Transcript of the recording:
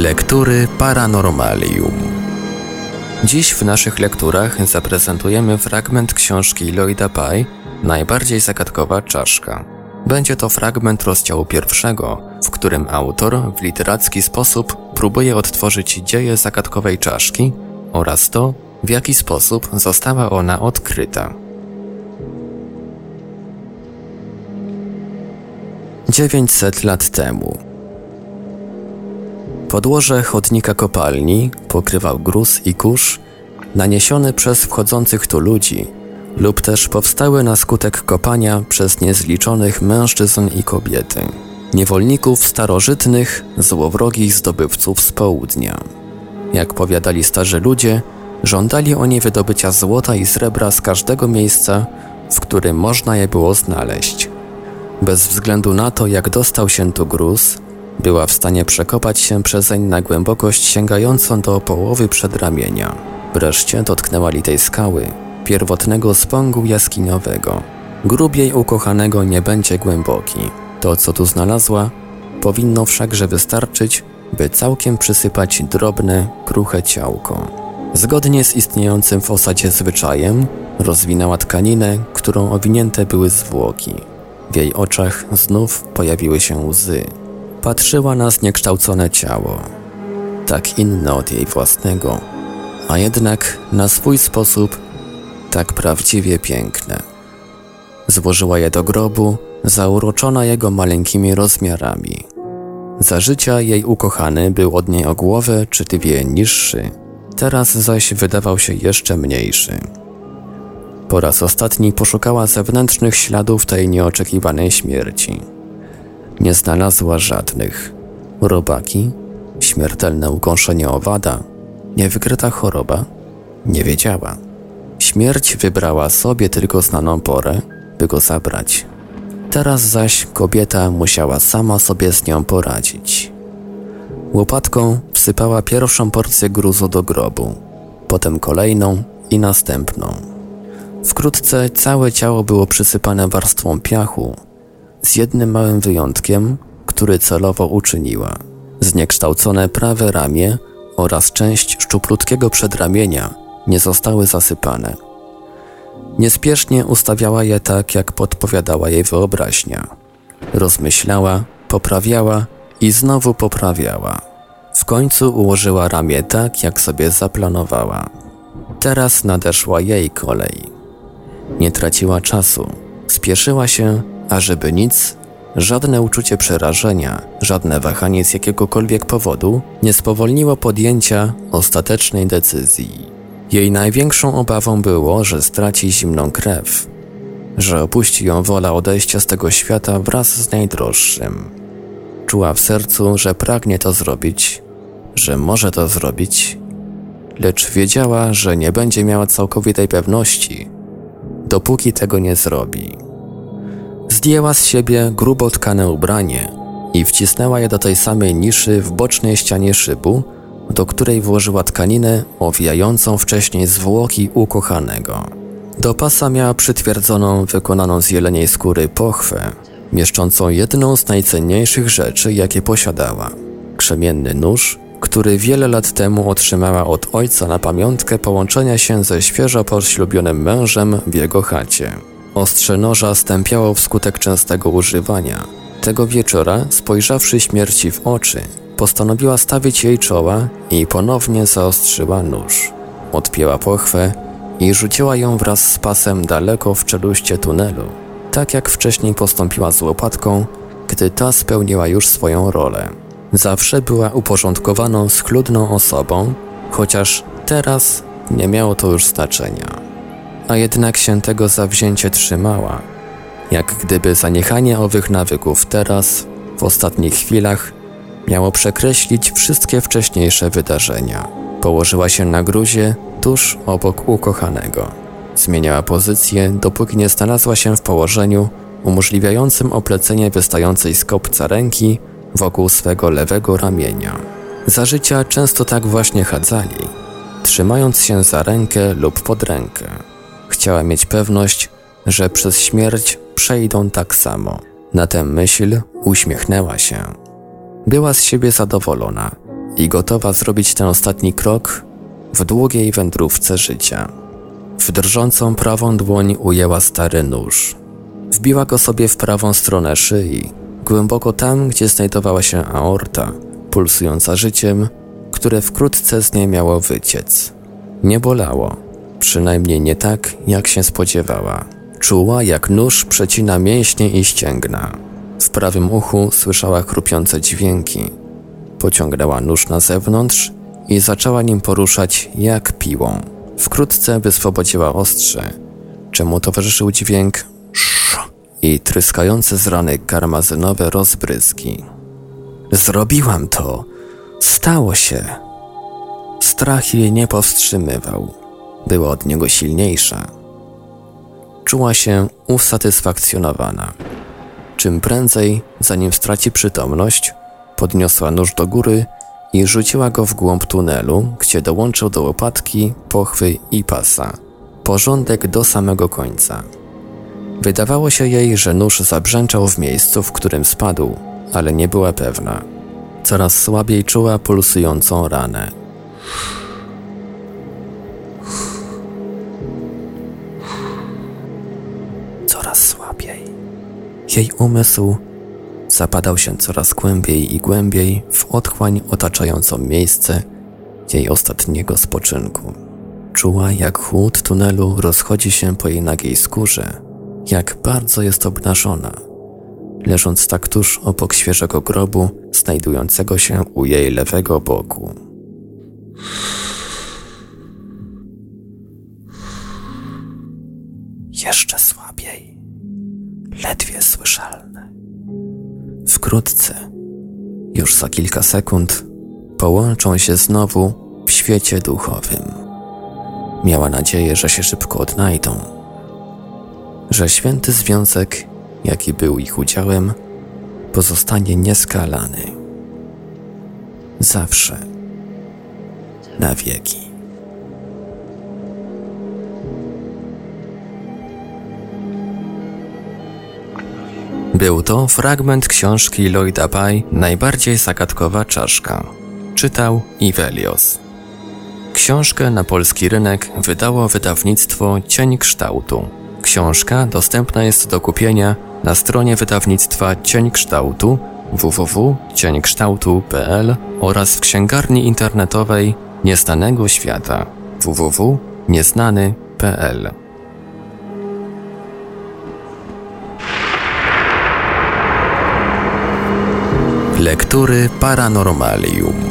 Lektury Paranormalium. Dziś w naszych lekturach zaprezentujemy fragment książki Lloyda Pye Najbardziej zagadkowa czaszka. Będzie to fragment rozdziału pierwszego, w którym autor w literacki sposób próbuje odtworzyć dzieje zagadkowej czaszki oraz to, w jaki sposób została ona odkryta. 900 lat temu Podłoże chodnika kopalni pokrywał gruz i kurz naniesiony przez wchodzących tu ludzi lub też powstały na skutek kopania przez niezliczonych mężczyzn i kobiety, niewolników starożytnych, złowrogich zdobywców z południa. Jak powiadali starzy ludzie, żądali oni wydobycia złota i srebra z każdego miejsca, w którym można je było znaleźć. Bez względu na to, jak dostał się tu gruz, była w stanie przekopać się przezeń na głębokość sięgającą do połowy przedramienia. Wreszcie dotknęła litej skały, pierwotnego spągu jaskiniowego. Grób jej ukochanego nie będzie głęboki. To, co tu znalazła, powinno wszakże wystarczyć, by całkiem przysypać drobne, kruche ciałko. Zgodnie z istniejącym w osadzie zwyczajem, rozwinęła tkaninę, którą owinięte były zwłoki. W jej oczach znów pojawiły się łzy. Patrzyła na zniekształcone ciało, tak inne od jej własnego, a jednak na swój sposób tak prawdziwie piękne. Złożyła je do grobu, zauroczona jego maleńkimi rozmiarami. Za życia jej ukochany był od niej o głowę czy dwie niższy, teraz zaś wydawał się jeszcze mniejszy. Po raz ostatni poszukała zewnętrznych śladów tej nieoczekiwanej śmierci. Nie znalazła żadnych. Robaki, śmiertelne ukąszenie owada, niewykryta choroba, nie wiedziała. Śmierć wybrała sobie tylko znaną porę, by go zabrać. Teraz zaś kobieta musiała sama sobie z nią poradzić. Łopatką wsypała pierwszą porcję gruzu do grobu, potem kolejną i następną. Wkrótce całe ciało było przysypane warstwą piachu, z jednym małym wyjątkiem, który celowo uczyniła. Zniekształcone prawe ramię oraz część szczuplutkiego przedramienia nie zostały zasypane. Niespiesznie ustawiała je tak, jak podpowiadała jej wyobraźnia. Rozmyślała, poprawiała i znowu poprawiała. W końcu ułożyła ramię tak, jak sobie zaplanowała. Teraz nadeszła jej kolej. Nie traciła czasu, spieszyła się, ażeby nic, żadne uczucie przerażenia, żadne wahanie z jakiegokolwiek powodu nie spowolniło podjęcia ostatecznej decyzji. Jej największą obawą było, że straci zimną krew, że opuści ją wola odejścia z tego świata wraz z najdroższym. Czuła w sercu, że pragnie to zrobić, że może to zrobić, lecz wiedziała, że nie będzie miała całkowitej pewności, dopóki tego nie zrobi. Zdjęła z siebie grubo tkane ubranie i wcisnęła je do tej samej niszy w bocznej ścianie szybu, do której włożyła tkaninę owijającą wcześniej zwłoki ukochanego. Do pasa miała przytwierdzoną, wykonaną z jeleniej skóry pochwę, mieszczącą jedną z najcenniejszych rzeczy, jakie posiadała. Krzemienny nóż, który wiele lat temu otrzymała od ojca na pamiątkę połączenia się ze świeżo poślubionym mężem w jego chacie. Ostrze noża stępiało wskutek częstego używania. Tego wieczora, spojrzawszy śmierci w oczy, postanowiła stawić jej czoła i ponownie zaostrzyła nóż. Odpięła pochwę i rzuciła ją wraz z pasem daleko w czeluście tunelu, tak jak wcześniej postąpiła z łopatką, gdy ta spełniła już swoją rolę. Zawsze była uporządkowaną, schludną osobą, chociaż teraz nie miało to już znaczenia. A jednak się tego zawzięcie trzymała, jak gdyby zaniechanie owych nawyków teraz, w ostatnich chwilach, miało przekreślić wszystkie wcześniejsze wydarzenia. Położyła się na gruzie tuż obok ukochanego. Zmieniała pozycję, dopóki nie znalazła się w położeniu umożliwiającym oplecenie wystającej z kopca ręki wokół swego lewego ramienia. Za życia często tak właśnie chadzali, trzymając się za rękę lub pod rękę. Chciała mieć pewność, że przez śmierć przejdą tak samo. Na tę myśl uśmiechnęła się. Była z siebie zadowolona, i gotowa zrobić ten ostatni krok w długiej wędrówce życia. W drżącą prawą dłoń ujęła stary nóż. Wbiła go sobie w prawą stronę szyi, głęboko tam, gdzie znajdowała się aorta, pulsująca życiem, które wkrótce z niej miało wyciec. Nie bolało, przynajmniej nie tak, jak się spodziewała. Czuła, jak nóż przecina mięśnie i ścięgna. W prawym uchu słyszała chrupiące dźwięki. Pociągnęła nóż na zewnątrz i zaczęła nim poruszać jak piłą. Wkrótce wyswobodziła ostrze, czemu towarzyszył dźwięk i tryskające z rany karmazynowe rozbryzgi. Zrobiłam to! Stało się! Strach jej nie powstrzymywał. Była od niego silniejsza. Czuła się usatysfakcjonowana. Czym prędzej, zanim straci przytomność, podniosła nóż do góry i rzuciła go w głąb tunelu, gdzie dołączył do łopatki, pochwy i pasa. Porządek do samego końca. Wydawało się jej, że nóż zabrzęczał w miejscu, w którym spadł, ale nie była pewna. Coraz słabiej czuła pulsującą ranę. Jej umysł zapadał się coraz głębiej i głębiej w otchłań otaczającą miejsce jej ostatniego spoczynku. Czuła, jak chłód tunelu rozchodzi się po jej nagiej skórze, jak bardzo jest obnażona, leżąc tak tuż obok świeżego grobu, znajdującego się u jej lewego boku. Jeszcze słabiej, ledwie słyszalne. Wkrótce, już za kilka sekund, połączą się znowu w świecie duchowym. Miała nadzieję, że się szybko odnajdą, że święty związek, jaki był ich udziałem, pozostanie nieskalany. Zawsze, na wieki. Był to fragment książki Lloyda Pye Najbardziej zagadkowa czaszka. Czytał Ivelios. Książkę na polski rynek wydało wydawnictwo Cień Kształtu. Książka dostępna jest do kupienia na stronie wydawnictwa Cień Kształtu www.cieńkształtu.pl oraz w księgarni internetowej Nieznanego Świata www.nieznany.pl. Lektury Paranormalium